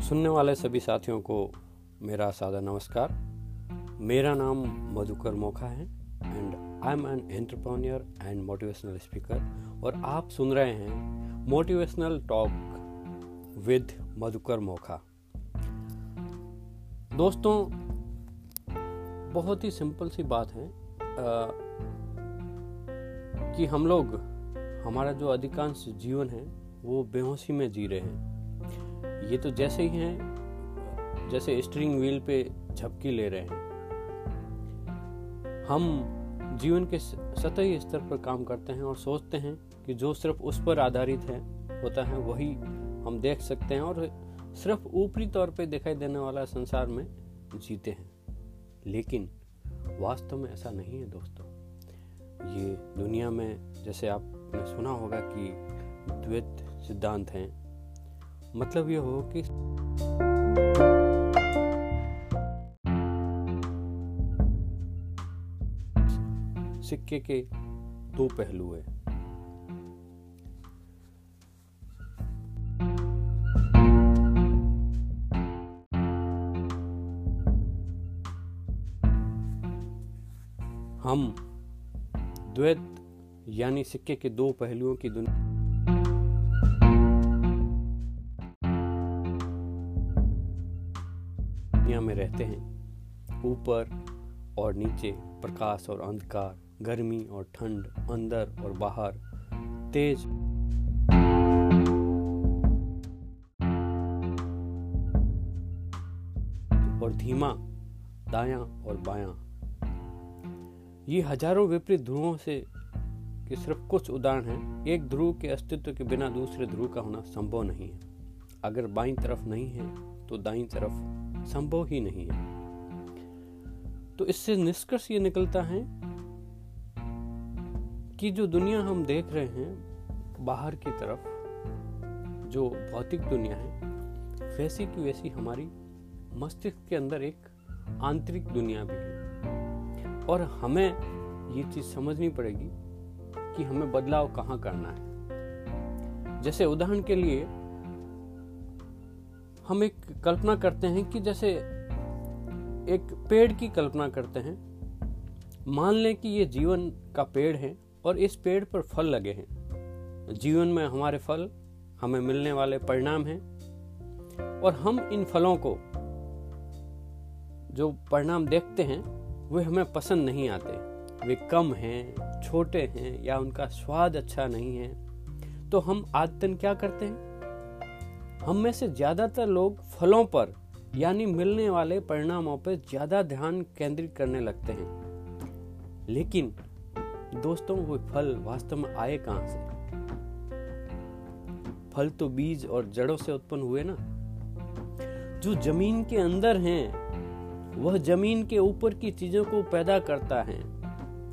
सुनने वाले सभी साथियों को मेरा सादा नमस्कार। मेरा नाम मधुकर मोखा है and I am an entrepreneur and motivational speaker और आप सुन रहे हैं motivational talk with Madhukar Mokha. दोस्तों बहुत ही सिंपल सी बात है आ, कि हम लोग हमारा जो अधिकांश जीवन है वो बेहोशी में जी रहे हैं। ये तो जैसे ही हैं, जैसे स्ट्रिंग व्हील पे झपकी ले रहे हैं। हम जीवन के सतही स्तर पर काम करते हैं और सोचते हैं कि जो सिर्फ़ उस पर आधारित है, होता है, वही हम देख सकते हैं और सिर्फ़ ऊपरी तौर पे दिखाई देने वाला संसार में जीते हैं। लेकिन वास्तव में ऐसा नहीं है, दोस्तों। ये दुनिया में, जैसे आपने सुना होगा कि द्वैत सिद्धांत हैं मतलब ये हो कि सिक्के के दो पहलू है। हम द्वैत यानी सिक्के के दो पहलुओं की दुनिया रहते हैं। ऊपर और नीचे प्रकाश और अंधकार, गर्मी और ठंड, अंदर और बाहर, तेज। और धीमा, दायां और बायां। ये हज़ारों विपरीत ध्रुवों से के सिर्फ़ कुछ उदाहरण हैं। एक ध्रुव के अस्तित्व के बिना दूसरे ध्रुव का होना संभव नहीं है। अगर बाई तरफ़ नहीं है तो दाई तरफ़ संभव ही नहीं है। तो इससे निष्कर्ष ये निकलता है कि जो दुनिया हम देख रहे हैं, बाहर की तरफ़, जो भौतिक दुनिया है, वैसी की वैसी हमारी मस्तिष्क के अंदर एक आंतरिक दुनिया भी है। और हमें ये चीज़ समझनी पड़ेगी कि हमें बदलाव कहाँ करना है। जैसे उदाहरण के लिए हम एक कल्पना करते हैं कि जैसे एक पेड़ की कल्पना करते हैं। मान लें कि ये जीवन का पेड़ है और इस पेड़ पर फल लगे हैं। जीवन में हमारे फल, हमें मिलने वाले परिणाम हैं और हम इन फलों को, जो परिणाम देखते हैं, वे हमें पसंद नहीं आते। वे कम हैं, छोटे हैं या उनका स्वाद अच्छा नहीं है। तो हम आदतन क्या करते हैं? हम में से ज़्यादातर लोग फलों पर, यानी मिलने वाले परिणामों पर ज़्यादा ध्यान केंद्रित करने लगते हैं। लेकिन, दोस्तों, वो फल वास्तव में आए कहाँ से? फल तो बीज और जड़ों से उत्पन्न हुए ना। जो ज़मीन के अंदर हैं, वह ज़मीन के ऊपर की चीज़ों को पैदा करता है।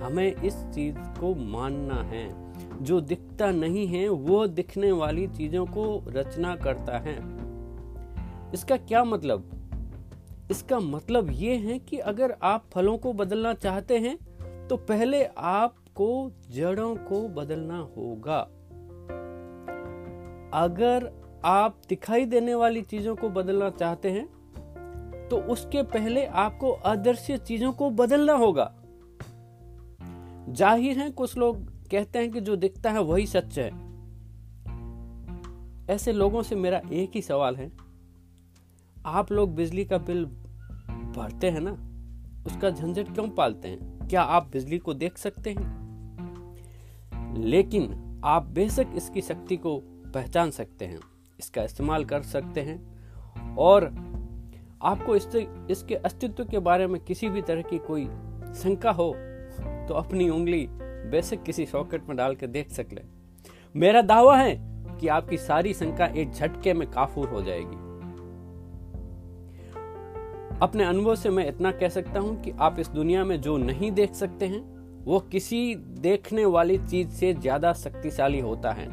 हमें इस चीज़ को मानना है। जो दिखता नहीं है, वो दिखने वाली चीज़ों को रचना करता है। इसका क्या मतलब? इसका मतलब ये है कि अगर आप फलों को बदलना चाहते हैं तो पहले आपको जड़ों को बदलना होगा। अगर आप दिखाई देने वाली चीज़ों को बदलना चाहते हैं तो उसके पहले आपको अदृश्य चीज़ों को बदलना होगा। ज़ाहिर है, कुछ लोग कहते हैं कि जो दिखता है वही सच है। ऐसे लोगों से मेरा एक ही सवाल है। आप लोग बिजली का बिल भरते हैं ना? उसका झंझट क्यों पालते हैं? क्या आप बिजली को देख सकते हैं? लेकिन आप बेशक इसकी शक्ति को पहचान सकते हैं, इसका इस्तेमाल कर सकते हैं, और आपको इससे, इसके अस्तित्व के बारे में किसी भी तरह की कोई शंका हो तो अपनी उंगली बेसिक किसी सॉकेट में डाल के देख सकते मेरा दावा है कि आपकी सारी शंका एक झटके में काफूर हो जाएगी। अपने अनुभव से मैं इतना कह सकता हूँ कि आप इस दुनिया में जो नहीं देख सकते हैं, वो किसी देखने वाली चीज़ से ज़्यादा शक्तिशाली होता है।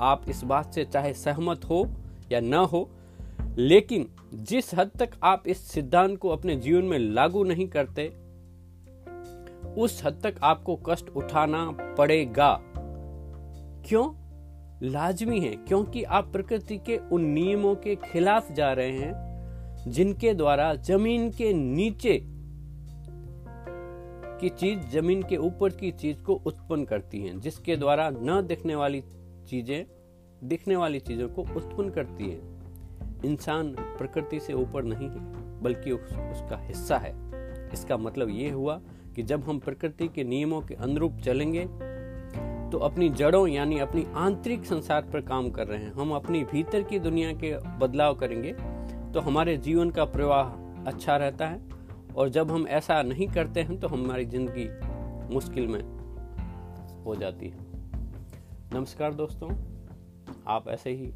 आप इस बात से चाहे सहमत हो या न हो, लेकिन जिस हद तक आप इस सिद्धांत को अपने जीवन में लागू नहीं करते उस हद तक आपको कष्ट उठाना पड़ेगा। क्यों? लाजमी है क्योंकि आप प्रकृति के उन नियमों के खिलाफ जा रहे हैं जिनके द्वारा ज़मीन के नीचे की चीज़ ज़मीन के ऊपर की चीज़ को उत्पन्न करती हैं जिसके द्वारा न दिखने वाली चीज़ें दिखने वाली चीज़ों को उत्पन्न करती है। इंसान प्रकृति से ऊपर नहीं है बल्कि उस, उसका हिस्सा है। इसका मतलब ये हुआ कि जब हम प्रकृति के नियमों के अनुरूप चलेंगे तो अपनी जड़ों यानी अपनी आंतरिक संसार पर काम कर रहे हैं। हम अपनी भीतर की दुनिया के बदलाव करेंगे तो हमारे जीवन का प्रवाह अच्छा रहता है। और जब हम ऐसा नहीं करते हैं तो हमारी ज़िंदगी मुश्किल में हो जाती है। नमस्कार दोस्तों, आप ऐसे ही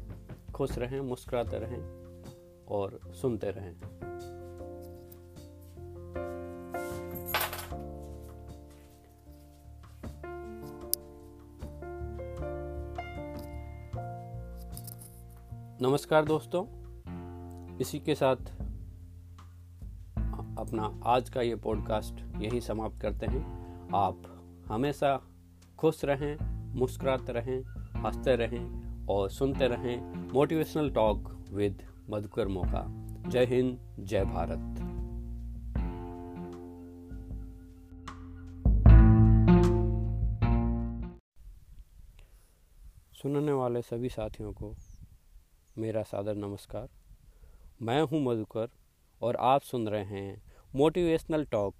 खुश रहें, मुस्कुराते रहें और सुनते रहें। नमस्कार दोस्तों, इसी के साथ अपना आज का ये पॉडकास्ट यही समाप्त करते हैं। आप हमेशा खुश रहें, मुस्कुराते रहें, हँसते रहें और सुनते रहें मोटिवेशनल टॉक विद मधुकर मौका। जय हिंद, जय भारत। सुनने वाले सभी साथियों को मेरा सादर नमस्कार। मैं हूँ मधुकर और आप सुन रहे हैं motivational talk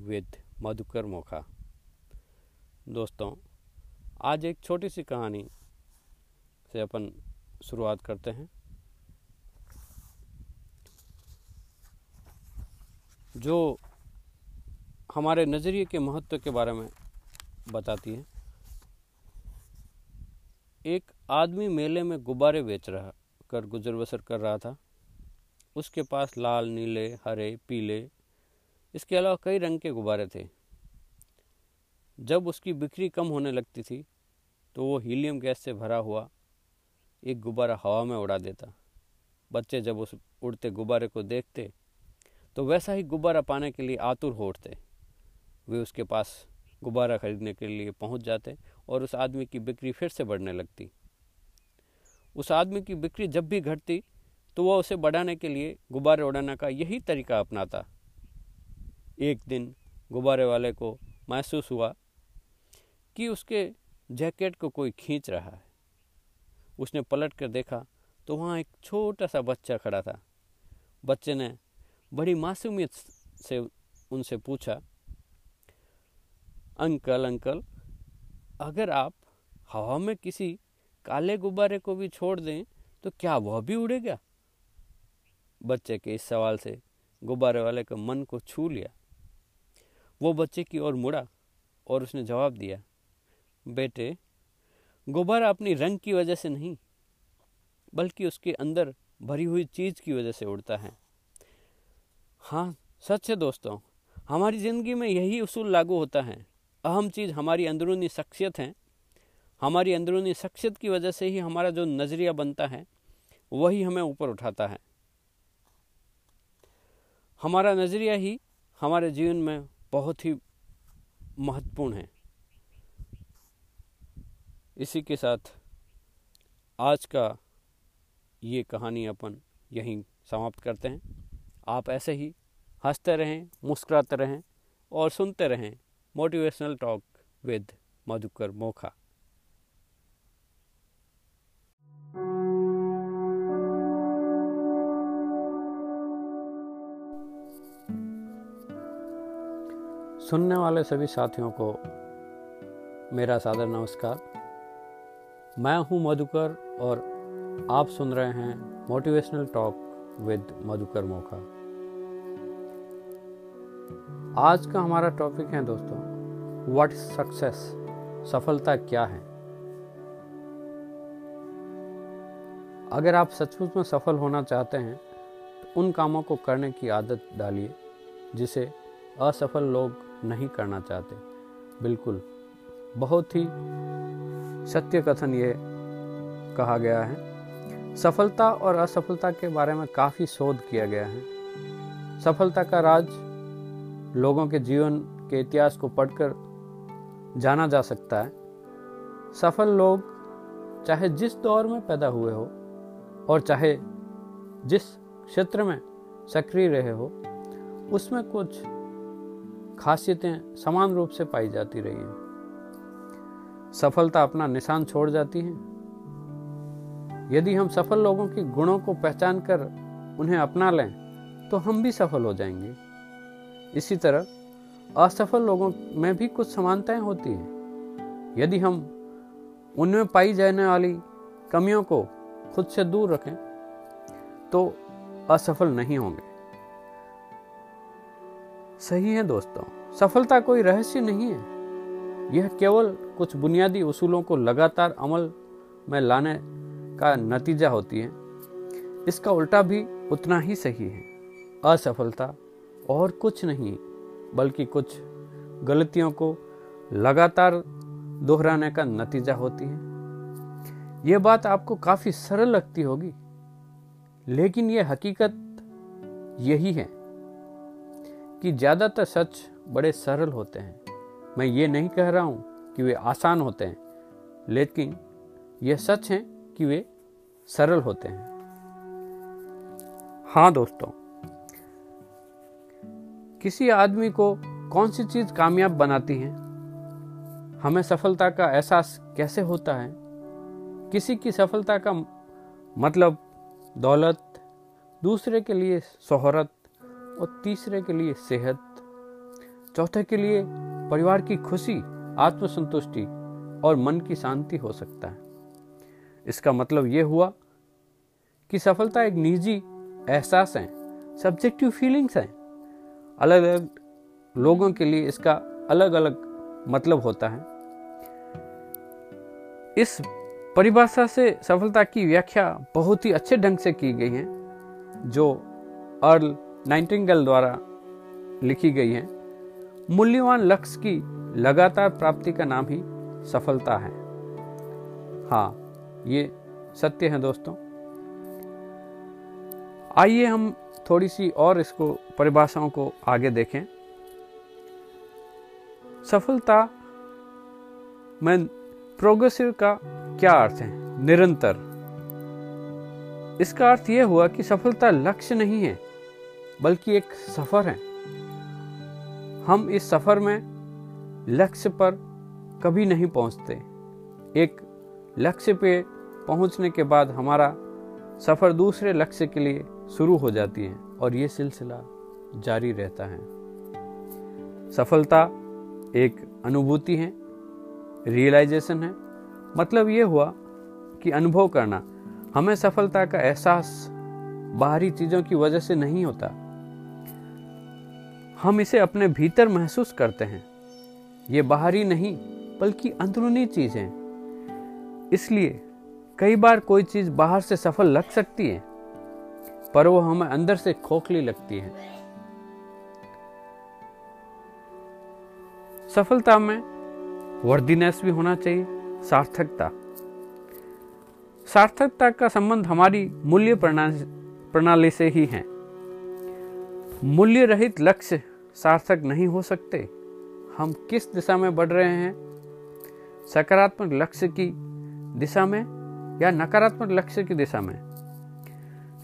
with Madhukar Mokha. दोस्तों, आज एक छोटी सी कहानी से अपन शुरुआत करते हैं। जो हमारे नज़रिए के महत्व के बारे में बताती है। एक आदमी मेले में गुब्बारे बेच रहा कर गुजर बसर कर रहा था। उसके पास लाल, नीले, हरे, पीले, इसके अलावा कई रंग के गुब्बारे थे। जब उसकी बिक्री कम होने लगती थी तो वो हीलियम गैस से भरा हुआ एक गुब्बारा हवा में उड़ा देता। बच्चे जब उस उड़ते गुब्बारे को देखते तो वैसा ही गुब्बारा पाने के लिए आतुर हो उठते। वे उसके पास गुब्बारा खरीदने के लिए पहुँच जाते और उस आदमी की बिक्री फिर से बढ़ने लगती। उस आदमी की बिक्री जब भी घटती तो वह उसे बढ़ाने के लिए गुब्बारे उड़ाने का यही तरीका अपनाता। एक दिन गुब्बारे वाले को महसूस हुआ कि उसके जैकेट को कोई खींच रहा है। उसने पलट कर देखा तो वहाँ एक छोटा सा बच्चा खड़ा था। बच्चे ने बड़ी मासूमियत से उनसे पूछा, अंकल अंकल, अगर आप हवा में किसी काले गुब्बारे को भी छोड़ दें तो क्या वह भी उड़ेगा बच्चे के इस सवाल से गुब्बारे वाले का मन को छू लिया। वो बच्चे की ओर मुड़ा और उसने जवाब दिया, बेटे, गुब्बारा अपनी रंग की वजह से नहीं, बल्कि उसके अंदर भरी हुई चीज़ की वजह से उड़ता है। हाँ सच है दोस्तों, हमारी ज़िंदगी में यही उसूल लागू होता है। अहम चीज़ हमारी अंदरूनी शख्सियत है हमारी अंदरूनी शख्सियत की वजह से ही हमारा जो नज़रिया बनता है, वही हमें ऊपर उठाता है। हमारा नज़रिया ही हमारे जीवन में बहुत ही महत्वपूर्ण है। इसी के साथ आज का ये कहानी अपन यहीं समाप्त करते हैं। आप ऐसे ही हँसते रहें, मुस्कुराते रहें और सुनते रहें motivational talk with Madhukar Mokha. सुनने वाले सभी साथियों को मेरा सादर नमस्कार। मैं हूँ मधुकर और आप सुन रहे हैं motivational talk with Madhukar Mokha. आज का हमारा टॉपिक है दोस्तों व्हाट इज़ सक्सेस सफलता क्या है? अगर आप सचमुच में सफल होना चाहते हैं तो उन कामों को करने की आदत डालिए, जिसे असफल लोग नहीं करना चाहते। बिल्कुल। बहुत ही सत्य कथन ये कहा गया है। सफलता और असफलता के बारे में काफ़ी शोध किया गया है। सफलता का राज लोगों के जीवन के इतिहास को पढ़कर जाना जा सकता है। सफल लोग चाहे जिस दौर में पैदा हुए हो और चाहे जिस क्षेत्र में सक्रिय रहे हो, उसमें कुछ खासियतें समान रूप से पाई जाती रही हैं। सफलता अपना निशान छोड़ जाती है। यदि हम सफल लोगों के गुणों को पहचान कर उन्हें अपना लें तो हम भी सफल हो जाएँगे। इसी तरह, असफल लोगों में भी कुछ समानताएँ होती हैं। यदि हम उनमें पाई जाने वाली कमियों को खुद से दूर रखें तो असफल नहीं होंगे। सही है दोस्तों, सफलता कोई रहस्य नहीं है। यह केवल कुछ बुनियादी उसूलों को लगातार अमल में लाने का नतीजा होती है। इसका उल्टा भी उतना ही सही है। असफलता और कुछ नहीं, बल्कि कुछ गलतियों को लगातार दोहराने का नतीजा होती है। यह बात आपको काफ़ी सरल लगती होगी, लेकिन यह हकीकत यही है कि ज़्यादातर सच बड़े सरल होते हैं। मैं ये नहीं कह रहा हूँ कि वे आसान होते हैं, लेकिन यह सच है कि वे सरल होते हैं। हाँ दोस्तों, किसी आदमी को कौन सी चीज़ कामयाब बनाती है? हमें सफलता का एहसास कैसे होता है? किसी की सफलता का मतलब दौलत, दूसरे के लिए शोहरत और तीसरे के लिए सेहत, चौथे के लिए परिवार की खुशी, आत्मसंतुष्टि और मन की शांति हो सकता है। इसका मतलब यह हुआ कि सफलता एक निजी एहसास है सब्जेक्टिव फीलिंग्स है। अलग अलग लोगों के लिए इसका अलग अलग मतलब होता है। इस परिभाषा से सफलता की व्याख्या बहुत ही अच्छे ढंग से की गई है, जो अर्ल नाइटिंगल द्वारा लिखी गई है। मूल्यवान लक्ष्य की लगातार प्राप्ति का नाम ही सफलता है। हाँ ये सत्य है दोस्तों। आइए हम थोड़ी सी और इसको परिभाषाओं को आगे देखें। सफलता में प्रोग्रेसिव का क्या अर्थ है? निरंतर। इसका अर्थ यह हुआ कि सफलता लक्ष्य नहीं है बल्कि एक सफ़र है। हम इस सफ़र में लक्ष्य पर कभी नहीं पहुँचते। एक लक्ष्य पे पहुँचने के बाद हमारा सफ़र दूसरे लक्ष्य के लिए शुरू हो जाती है और ये सिलसिला जारी रहता है। सफलता एक अनुभूति है रियलाइजेशन है। मतलब ये हुआ कि अनुभव करना, हमें सफलता का एहसास बाहरी चीज़ों की वजह से नहीं होता। हम इसे अपने भीतर महसूस करते हैं। ये बाहरी नहीं, बल्कि अंदरूनी चीज़। है इसलिए कई बार कोई चीज़ बाहर से सफल लग सकती है, पर वो हमें अंदर से खोखली लगती है। सफलता में वर्दीनेस भी होना चाहिए, सार्थकता। सार्थकता का संबंध हमारी मूल्य प्रणाली से ही है। मूल्य रहित लक्ष्य सार्थक नहीं हो सकते। हम किस दिशा में बढ़ रहे हैं? सकारात्मक लक्ष्य की दिशा में या नकारात्मक लक्ष्य की दिशा में?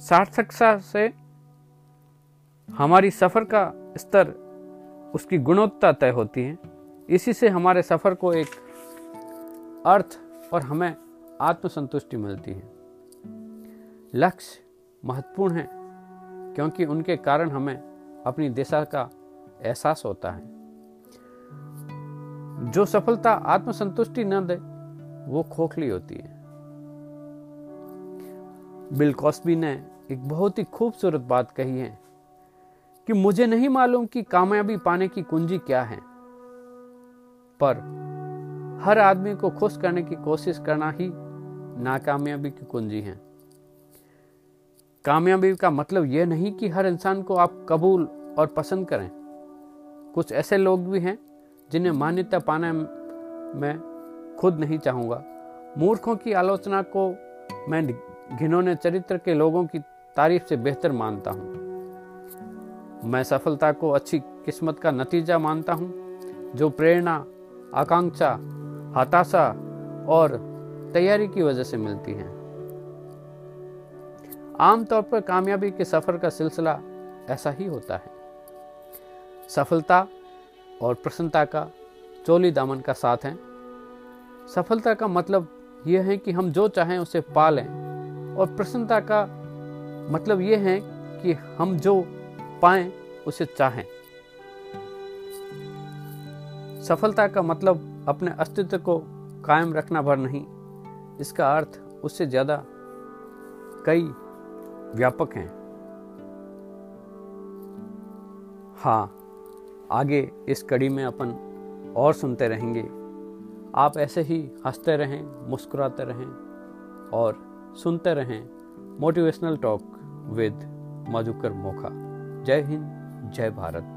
सार्थकता से हमारी सफ़र का स्तर, उसकी गुणवत्ता तय होती है। इसी से हमारे सफ़र को एक अर्थ और हमें आत्मसंतुष्टि मिलती है। लक्ष्य महत्वपूर्ण है, क्योंकि उनके कारण हमें अपनी दिशा का एहसास होता है। जो सफलता आत्मसंतुष्टि न दे, वो खोखली होती है। बिल कॉस्बी ने एक बहुत ही खूबसूरत बात कही है कि मुझे नहीं मालूम कि कामयाबी पाने की कुंजी क्या है। पर हर आदमी को खुश करने की कोशिश करना ही नाकामयाबी की कुंजी है। कामयाबी का मतलब यह नहीं कि हर इंसान को आप कबूल और पसंद करें। कुछ ऐसे लोग भी हैं जिन्हें मान्यता पाने में खुद नहीं चाहूँगा। मूर्खों की आलोचना को मैं घिनौने चरित्र के लोगों की तारीफ़ से बेहतर मानता हूँ। मैं सफलता को अच्छी किस्मत का नतीजा मानता हूँ जो प्रेरणा आकांक्षा हताशा और तैयारी की वजह से मिलती है। आमतौर पर कामयाबी के सफ़र का सिलसिला ऐसा ही होता है। सफलता और प्रसन्नता का, चोली दामन का साथ है। सफलता का मतलब यह है कि हम जो चाहें उसे पा लें और प्रसन्नता का मतलब यह है कि हम जो पाएँ उसे चाहें। सफलता का मतलब अपने अस्तित्व को कायम रखना भर नहीं, इसका अर्थ उससे ज़्यादा कई व्यापक हैं। हाँ आगे इस कड़ी में अपन और सुनते रहेंगे। आप ऐसे ही हँसते रहें, मुस्कुराते रहें और सुनते रहें motivational talk with Madhukar Mokha. जय हिंद, जय भारत।